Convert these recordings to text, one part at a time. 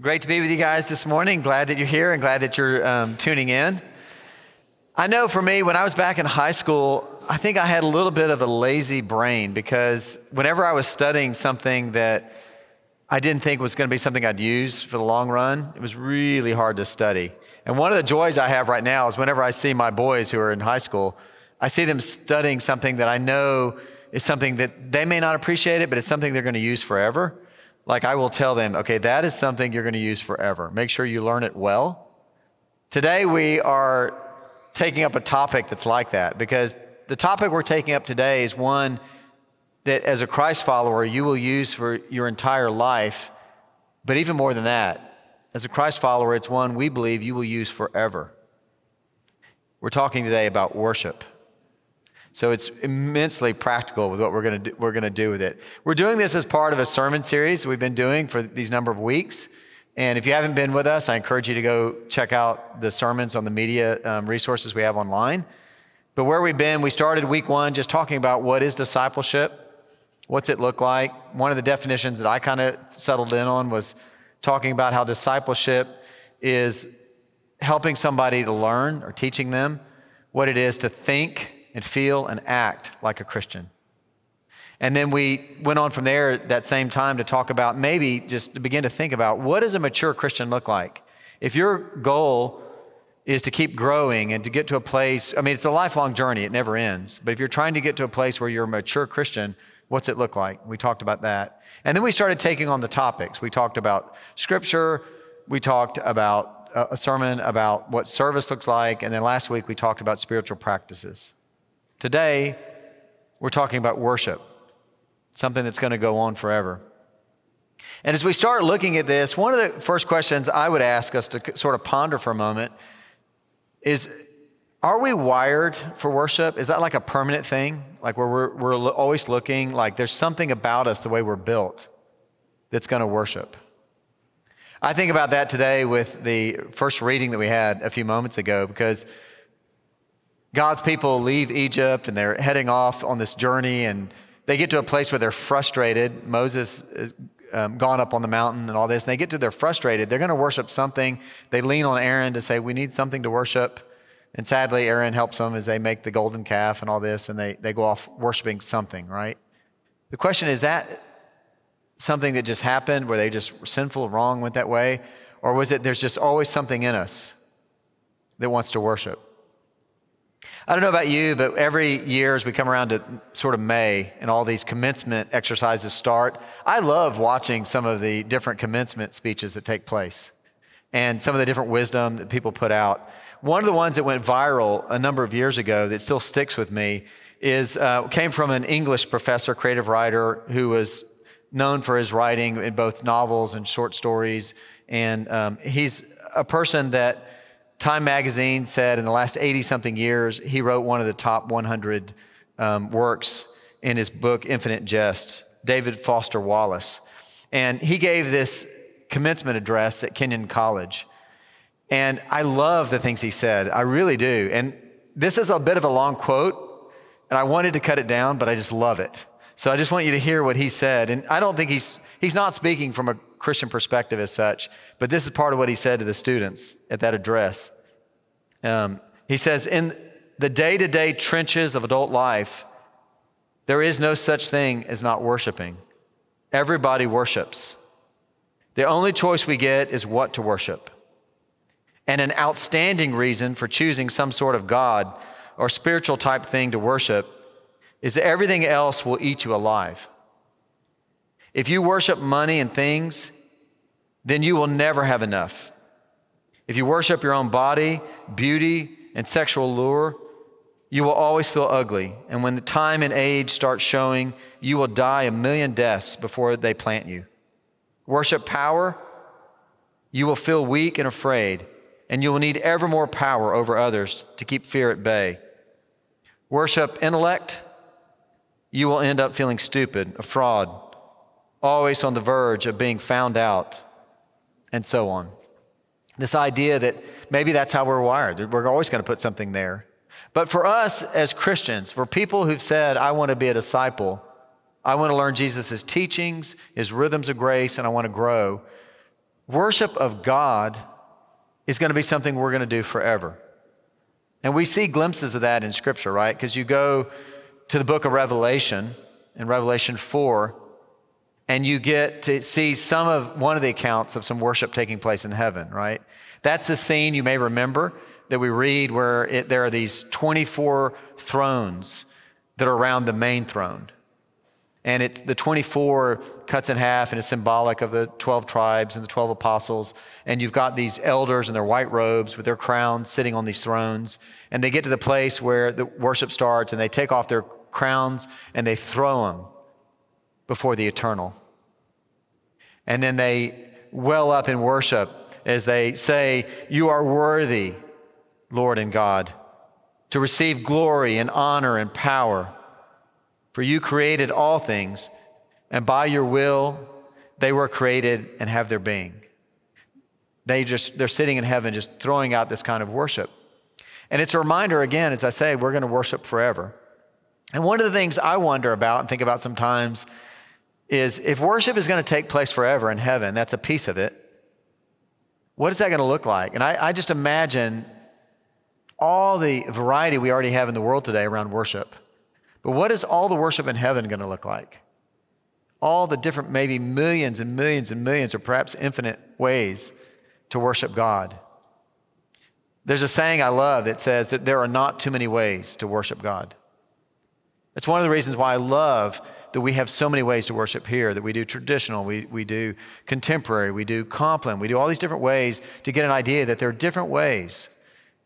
Great to be with you guys this morning. Glad that you're here and glad that you're um, tuning in. I know for me, when I was back in high school, I think I had a little bit of a lazy brain because whenever I was studying something that I didn't think was going to be something I'd use for the long run, it was really hard to study. And one of the joys I have right now is whenever I see my boys who are in high school, I see them studying something that I know is something that they may not appreciate it, but it's something they're going to use forever. Like I will tell them, okay, that is something you're going to use forever. Make sure you learn it well. Today we are taking up a topic that's like that because the topic we're taking up today is one that as a Christ follower you will use for your entire life. But even more than that, as a Christ follower, it's one we believe you will use forever. We're talking today about worship. So it's immensely practical with what we're going to do, we're going to do with it. We're doing this as part of a sermon series we've been doing for these number of weeks. And if you haven't been with us, I encourage you to go check out the sermons on the media um, resources we have online. But where we've been, we started week one just talking about what is discipleship, what's it look like. One of the definitions that I kind of settled in on was talking about how discipleship is helping somebody to learn or teaching them what it is to think and feel and act like a Christian. And then we went on from there that same time to talk about maybe just to begin to think about what does a mature Christian look like? If your goal is to keep growing and to get to a place, I mean, it's a lifelong journey, it never ends. But if you're trying to get to a place where you're a mature Christian, what's it look like? We talked about that. And then we started taking on the topics. We talked about scripture, we talked about uh, a sermon about what service looks like, and then last week we talked about spiritual practices. Today, we're talking about worship, something that's going to go on forever. And as we start looking at this, one of the first questions I would ask us to sort of ponder for a moment is Are we wired for worship? Is that like a permanent thing? Like where we're, we're always looking, like there's something about us, the way we're built, that's going to worship? I think about that today with the first reading that we had a few moments ago because God's people leave Egypt and they're heading off on this journey and they get to a place where they're frustrated. Moses has um, gone up on the mountain and all this. And they get to they're frustrated. They're going to worship something. They lean on Aaron to say, We need something to worship. And sadly, Aaron helps them as they make the golden calf and all this, and they, they go off worshiping something, right? The question is that something that just happened where they just sinful, wrong, went that way? Or was it there's just always something in us that wants to worship? I don't know about you, but every year as we come around to sort of May and all these commencement exercises start, I love watching some of the different commencement speeches that take place and some of the different wisdom that people put out. One of the ones that went viral a number of years ago that still sticks with me is uh, came from an English professor, creative writer, who was known for his writing in both novels and short stories. And um, he's a person that Time magazine said in the last 80 something years, he wrote one of the top 100 um, works in his book, Infinite Jest, David Foster Wallace. And he gave this commencement address at Kenyon College. And I love the things he said. I really do. And this is a bit of a long quote, and I wanted to cut it down, but I just love it. So I just want you to hear what he said. And I don't think he's, he's not speaking from a Christian perspective as such, but this is part of what he said to the students at that address. Um, he says, In the day to day trenches of adult life, there is no such thing as not worshiping. Everybody worships. The only choice we get is what to worship. And an outstanding reason for choosing some sort of God or spiritual type thing to worship is that everything else will eat you alive. If you worship money and things, then you will never have enough. If you worship your own body, beauty, and sexual lure, you will always feel ugly. And when the time and age start showing, you will die a million deaths before they plant you. Worship power, you will feel weak and afraid, and you will need ever more power over others to keep fear at bay. Worship intellect, you will end up feeling stupid, a fraud, always on the verge of being found out, and so on. This idea that maybe that's how we're wired. We're always going to put something there. But for us as Christians, for people who've said, I want to be a disciple, I want to learn Jesus' teachings, his rhythms of grace, and I want to grow, worship of God is going to be something we're going to do forever. And we see glimpses of that in Scripture, right? Because you go to the book of Revelation, in Revelation 4, and you get to see some of one of the accounts of some worship taking place in heaven, right? That's the scene you may remember that we read where it, there are these 24 thrones that are around the main throne. And it's the 24 cuts in half and is symbolic of the 12 tribes and the 12 apostles. And you've got these elders in their white robes with their crowns sitting on these thrones. And they get to the place where the worship starts and they take off their crowns and they throw them before the eternal. And then they well up in worship as they say, You are worthy, Lord and God, to receive glory and honor and power for you created all things, and by your will they were created and have their being. They just, they're sitting in heaven just throwing out this kind of worship. And it's a reminder, again, as I say, we're going to worship forever. And one of the things I wonder about and think about sometimes is if worship is going to take place forever in heaven, that's a piece of it. What is that going to look like? And I, I just imagine all the variety we already have in the world today around worship. But what is all the worship in heaven going to look like? All the different, maybe millions and millions and millions, or perhaps infinite ways to worship God. There's a saying I love that says that there are not too many ways to worship God. It's one of the reasons why I love that we have so many ways to worship here, that we do traditional, we, we do contemporary, we do Compline, we do all these different ways to get an idea that there are different ways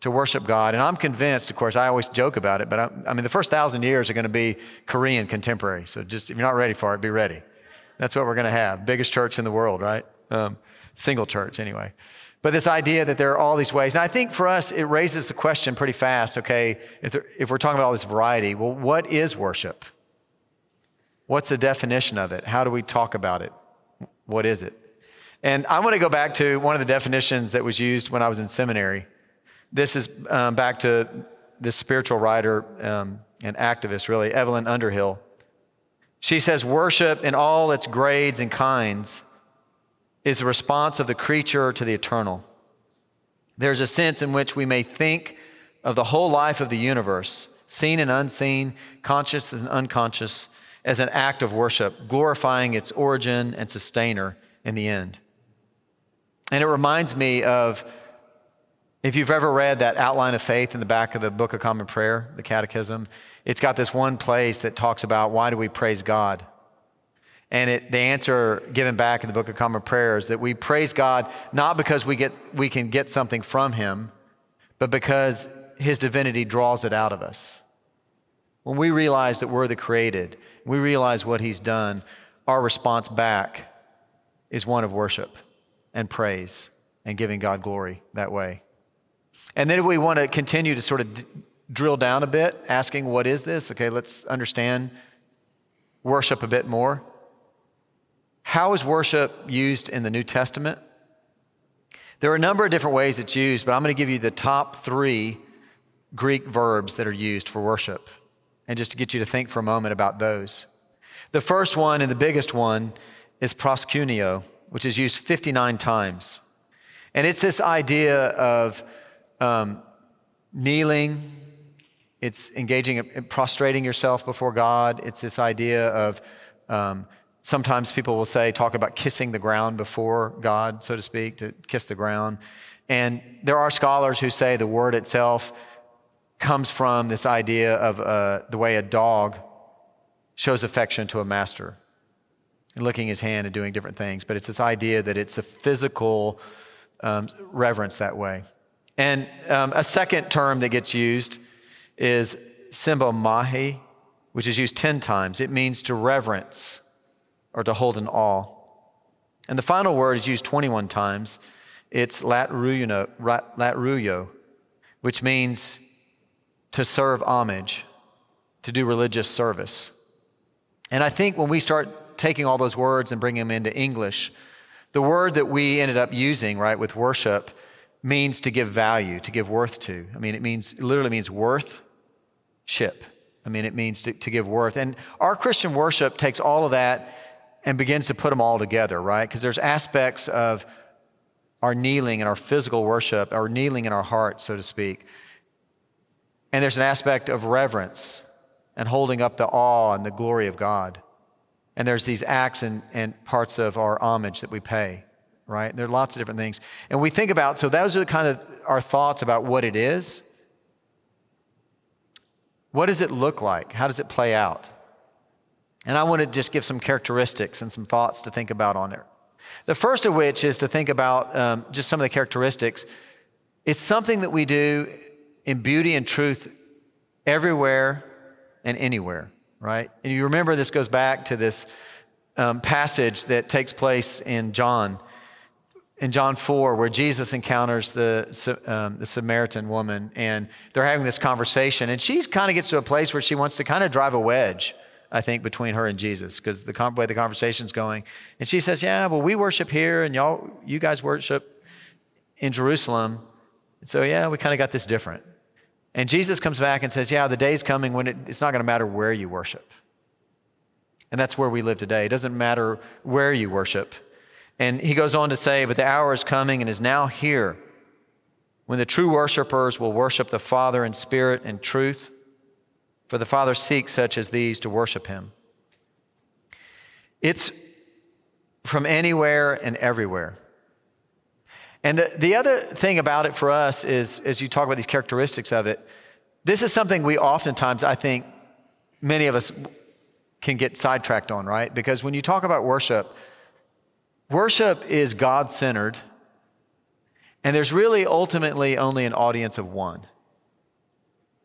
to worship God. And I'm convinced, of course, I always joke about it, but I, I mean, the first thousand years are going to be Korean contemporary. So just, if you're not ready for it, be ready. That's what we're going to have. Biggest church in the world, right? Um, single church, anyway. But this idea that there are all these ways. And I think for us, it raises the question pretty fast okay, if, there, if we're talking about all this variety, well, what is worship? What's the definition of it? How do we talk about it? What is it? And I want to go back to one of the definitions that was used when I was in seminary. This is um, back to this spiritual writer um, and activist, really, Evelyn Underhill. She says, Worship in all its grades and kinds is the response of the creature to the eternal. There's a sense in which we may think of the whole life of the universe, seen and unseen, conscious and unconscious, as an act of worship, glorifying its origin and sustainer in the end. And it reminds me of if you've ever read that outline of faith in the back of the Book of Common Prayer, the Catechism, it's got this one place that talks about why do we praise God? And it, the answer given back in the Book of Common Prayer is that we praise God not because we, get, we can get something from Him, but because His divinity draws it out of us. When we realize that we're the created, we realize what He's done, our response back is one of worship and praise and giving God glory that way. And then if we want to continue to sort of d- drill down a bit, asking, what is this? Okay, let's understand worship a bit more. How is worship used in the New Testament? There are a number of different ways it's used, but I'm going to give you the top three Greek verbs that are used for worship, and just to get you to think for a moment about those. The first one and the biggest one is proskuneo, which is used 59 times. And it's this idea of um, kneeling, it's engaging, prostrating yourself before God. It's this idea of um, sometimes people will say, talk about kissing the ground before God, so to speak, to kiss the ground. And there are scholars who say the word itself comes from this idea of uh, the way a dog shows affection to a master, and licking his hand and doing different things. But it's this idea that it's a physical um, reverence that way. And um, a second term that gets used is sebomai, which is used 10 times. It means to reverence or to hold in awe. And the final word is used 21 times. It's latreuo, which means to serve homage, to do religious service. And I think when we start taking all those words and bringing them into English, the word that we ended up using, right, with worship means to give value, to give worth to. I mean, it means, it literally means worth, ship. I mean, it means to, to give worth. And our Christian worship takes all of that and begins to put them all together, right? Because there's aspects of our kneeling and our physical worship, our kneeling in our hearts, so to speak. And there's an aspect of reverence and holding up the awe and the glory of God. And there's these acts and, and parts of our homage that we pay, right? There are lots of different things. And we think about, so those are the kind of our thoughts about what it is. What does it look like? How does it play out? And I want to just give some characteristics and some thoughts to think about on it. The first of which is to think about um, just some of the characteristics. It's something that we do in beauty and truth everywhere and anywhere, right? And you remember this goes back to this um, passage that takes place in John, in John 4, where Jesus encounters the, um, the Samaritan woman and they're having this conversation. And she kind of gets to a place where she wants to kind of drive a wedge I think, between her and Jesus because the way the conversation's going. And she says, Yeah, well, we worship here and y'all, you guys worship in Jerusalem. And so, yeah, we kind of got this different. And Jesus comes back and says, Yeah, the day's coming when it, it's not going to matter where you worship. And that's where we live today. It doesn't matter where you worship. And he goes on to say, But the hour is coming and is now here when the true worshipers will worship the Father in spirit and truth for the Father seeks such as these to worship him. It's from anywhere and everywhere. And the, the other thing about it for us is, as you talk about these characteristics of it, this is something we oftentimes, I think, many of us can get sidetracked on, right? Because when you talk about worship, worship is God centered, and there's really ultimately only an audience of one.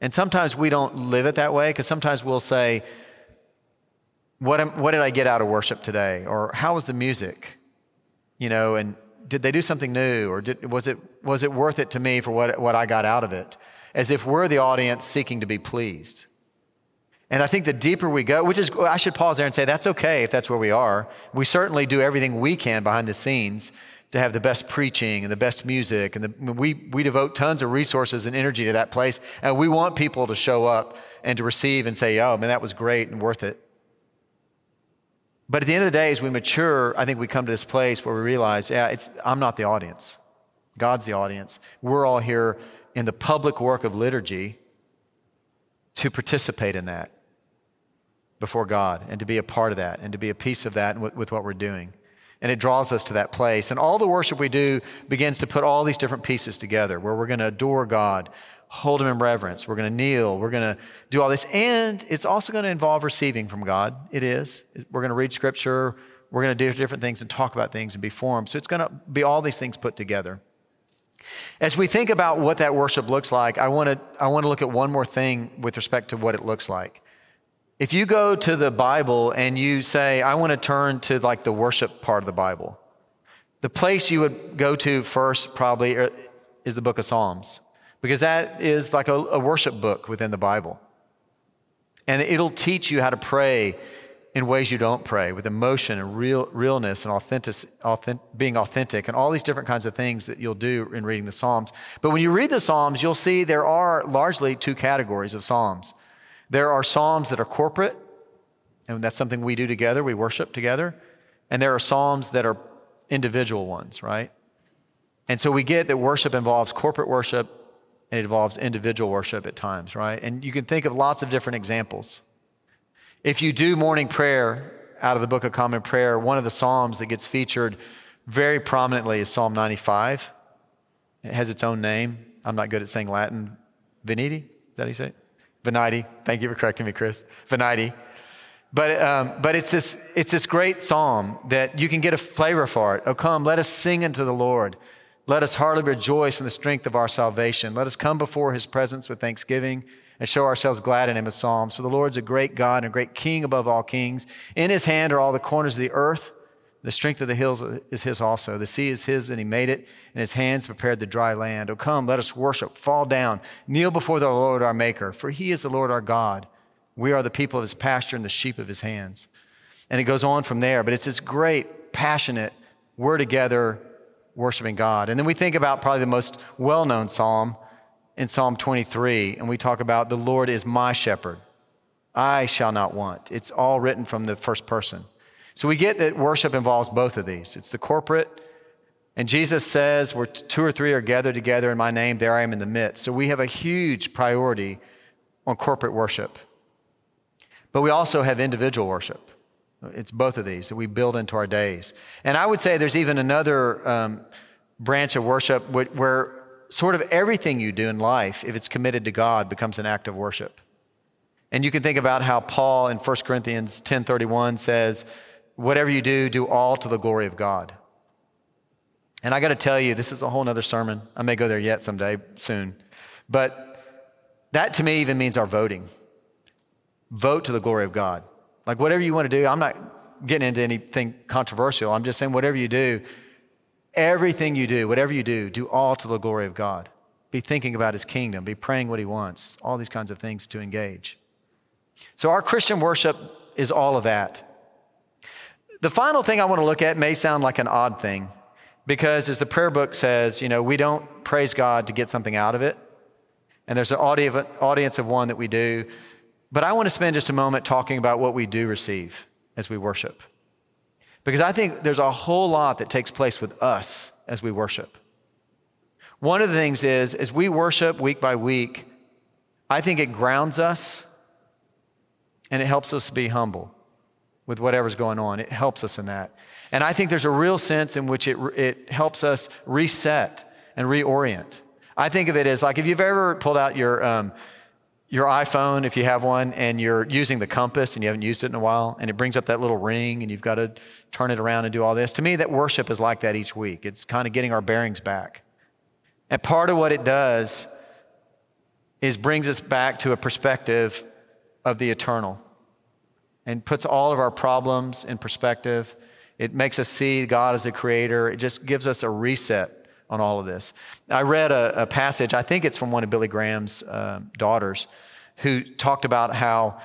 And sometimes we don't live it that way because sometimes we'll say, what, am, what did I get out of worship today? Or how was the music? You know, and did they do something new? Or did, was, it, was it worth it to me for what, what I got out of it? As if we're the audience seeking to be pleased. And I think the deeper we go, which is, I should pause there and say that's okay if that's where we are. We certainly do everything we can behind the scenes to have the best preaching and the best music. And the, we, we devote tons of resources and energy to that place. And we want people to show up and to receive and say, oh, man, that was great and worth it. But at the end of the day, as we mature, I think we come to this place where we realize, yeah, it's, I'm not the audience. God's the audience. We're all here in the public work of liturgy to participate in that before God and to be a part of that and to be a piece of that with, with what we're doing and it draws us to that place. And all the worship we do begins to put all these different pieces together where we're going to adore God, hold Him in reverence, we're going to kneel, we're going to do all this. And it's also going to involve receiving from God. It is. We're going to read Scripture, we're going to do different things and talk about things and be formed. So it's going to be all these things put together. As we think about what that worship looks like, I want to, I want to look at one more thing with respect to what it looks like. If you go to the Bible and you say, I want to turn to like the worship part of the Bible, the place you would go to first probably er, is the book of Psalms, because that is like a, a worship book within the Bible. And it'll teach you how to pray in ways you don't pray, with emotion and real, realness and authentic, authentic, being authentic, and all these different kinds of things that you'll do in reading the Psalms. But when you read the Psalms, you'll see there are largely two categories of Psalms. There are psalms that are corporate, and that's something we do together, we worship together. And there are psalms that are individual ones, right? And so we get that worship involves corporate worship it involves individual worship at times, right? And you can think of lots of different examples. If you do morning prayer out of the Book of Common Prayer, one of the Psalms that gets featured very prominently is Psalm 95. It has its own name. I'm not good at saying Latin. Veniti? Is that how you say it? Venite. Thank you for correcting me, Chris. Venite. But, um, but it's, this, it's this great psalm that you can get a flavor for it. Oh, come, let us sing unto the Lord. Let us heartily rejoice in the strength of our salvation. Let us come before his presence with thanksgiving and show ourselves glad in him with psalms. For the Lord's a great God and a great king above all kings. In his hand are all the corners of the earth. The strength of the hills is his also. The sea is his, and he made it, and his hands prepared the dry land. Oh, come, let us worship, fall down, kneel before the Lord our Maker, for he is the Lord our God. We are the people of his pasture and the sheep of his hands. And it goes on from there, but it's this great, passionate, we're together worshiping God. And then we think about probably the most well known psalm in Psalm 23, and we talk about the Lord is my shepherd. I shall not want. It's all written from the first person. So we get that worship involves both of these it's the corporate And Jesus says, where two or three are gathered together in my name, there I am in the midst. So we have a huge priority on corporate worship. But we also have individual worship. It's both of these that we build into our days. And I would say there's even another um, branch of worship where sort of everything you do in life, if it's committed to God, becomes an act of worship. And you can think about how Paul in 1 Corinthians 10:31 says, "Whatever you do, do all to the glory of God." And I got to tell you, this is a whole other sermon. I may go there yet someday soon. But that to me even means our voting. Vote to the glory of God. Like whatever you want to do, I'm not getting into anything controversial. I'm just saying whatever you do, everything you do, whatever you do, do all to the glory of God. Be thinking about his kingdom, be praying what he wants, all these kinds of things to engage. So our Christian worship is all of that. The final thing I want to look at may sound like an odd thing because as the prayer book says, you know, we don't praise God to get something out of it. And there's an audience of one that we do. But I want to spend just a moment talking about what we do receive as we worship. Because I think there's a whole lot that takes place with us as we worship. One of the things is, as we worship week by week, I think it grounds us and it helps us be humble with whatever's going on. It helps us in that. And I think there's a real sense in which it, it helps us reset and reorient. I think of it as like if you've ever pulled out your, um, your iPhone, if you have one, and you're using the compass and you haven't used it in a while, and it brings up that little ring and you've got to turn it around and do all this. To me, that worship is like that each week. It's kind of getting our bearings back. And part of what it does is brings us back to a perspective of the eternal and puts all of our problems in perspective. It makes us see God as a creator. It just gives us a reset on all of this. I read a, a passage, I think it's from one of Billy Graham's uh, daughters, who talked about how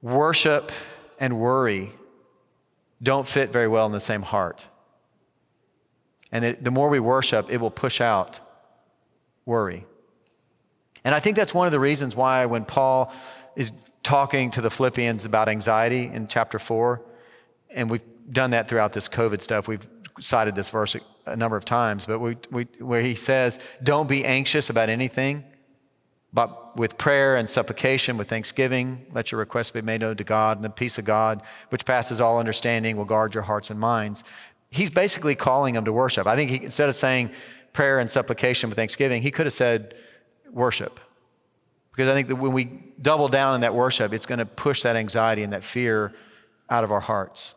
worship and worry don't fit very well in the same heart. And the more we worship, it will push out worry. And I think that's one of the reasons why when Paul is talking to the Philippians about anxiety in chapter four, and we've done that throughout this COVID stuff. We've cited this verse a number of times, but we, we, where he says, Don't be anxious about anything, but with prayer and supplication, with thanksgiving, let your requests be made known to God, and the peace of God, which passes all understanding, will guard your hearts and minds. He's basically calling them to worship. I think he, instead of saying prayer and supplication with thanksgiving, he could have said worship. Because I think that when we double down in that worship, it's going to push that anxiety and that fear out of our hearts.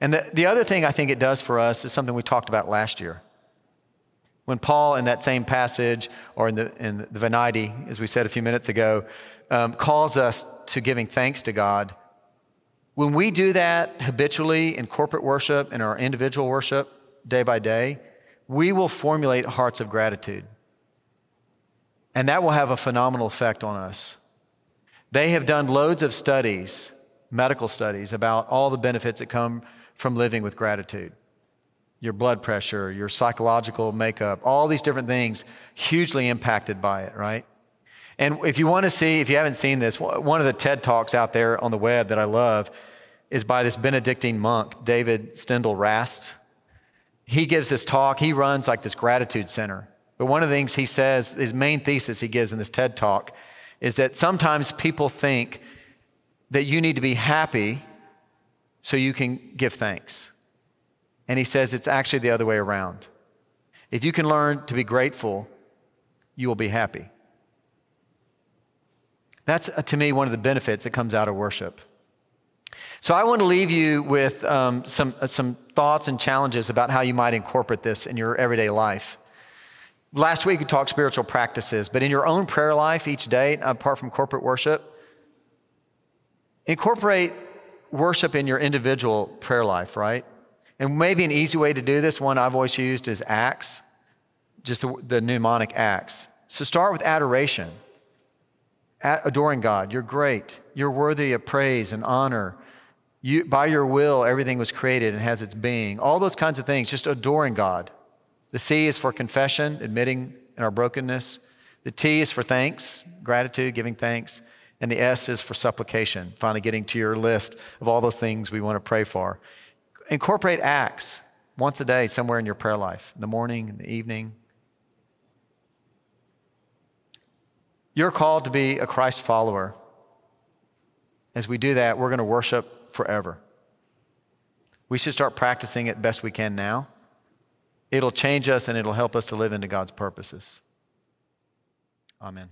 And the, the other thing I think it does for us is something we talked about last year. When Paul, in that same passage, or in the, in the Venite, as we said a few minutes ago, um, calls us to giving thanks to God, when we do that habitually in corporate worship and our individual worship day by day, we will formulate hearts of gratitude. And that will have a phenomenal effect on us. They have done loads of studies, medical studies, about all the benefits that come from living with gratitude. Your blood pressure, your psychological makeup, all these different things hugely impacted by it, right? And if you want to see, if you haven't seen this, one of the TED Talks out there on the web that I love is by this Benedictine monk, David Steindl-Rast. He gives this talk, he runs like this gratitude center. But one of the things he says, his main thesis he gives in this TED Talk, is that sometimes people think that you need to be happy so you can give thanks. And he says it's actually the other way around. If you can learn to be grateful, you will be happy. That's, uh, to me, one of the benefits that comes out of worship. So I want to leave you with um, some, uh, some thoughts and challenges about how you might incorporate this in your everyday life. Last week we talked spiritual practices, but in your own prayer life each day, apart from corporate worship, incorporate worship in your individual prayer life, right? And maybe an easy way to do this, one I've always used is acts, just the, the mnemonic acts. So start with adoration, adoring God. You're great. You're worthy of praise and honor. You, by your will, everything was created and has its being. All those kinds of things, just adoring God. The C is for confession, admitting in our brokenness. The T is for thanks, gratitude, giving thanks. And the S is for supplication, finally getting to your list of all those things we want to pray for. incorporate acts once a day somewhere in your prayer life, in the morning, in the evening. You're called to be a Christ follower. As we do that, we're going to worship forever. We should start practicing it best we can now. It'll change us and it'll help us to live into God's purposes. Amen.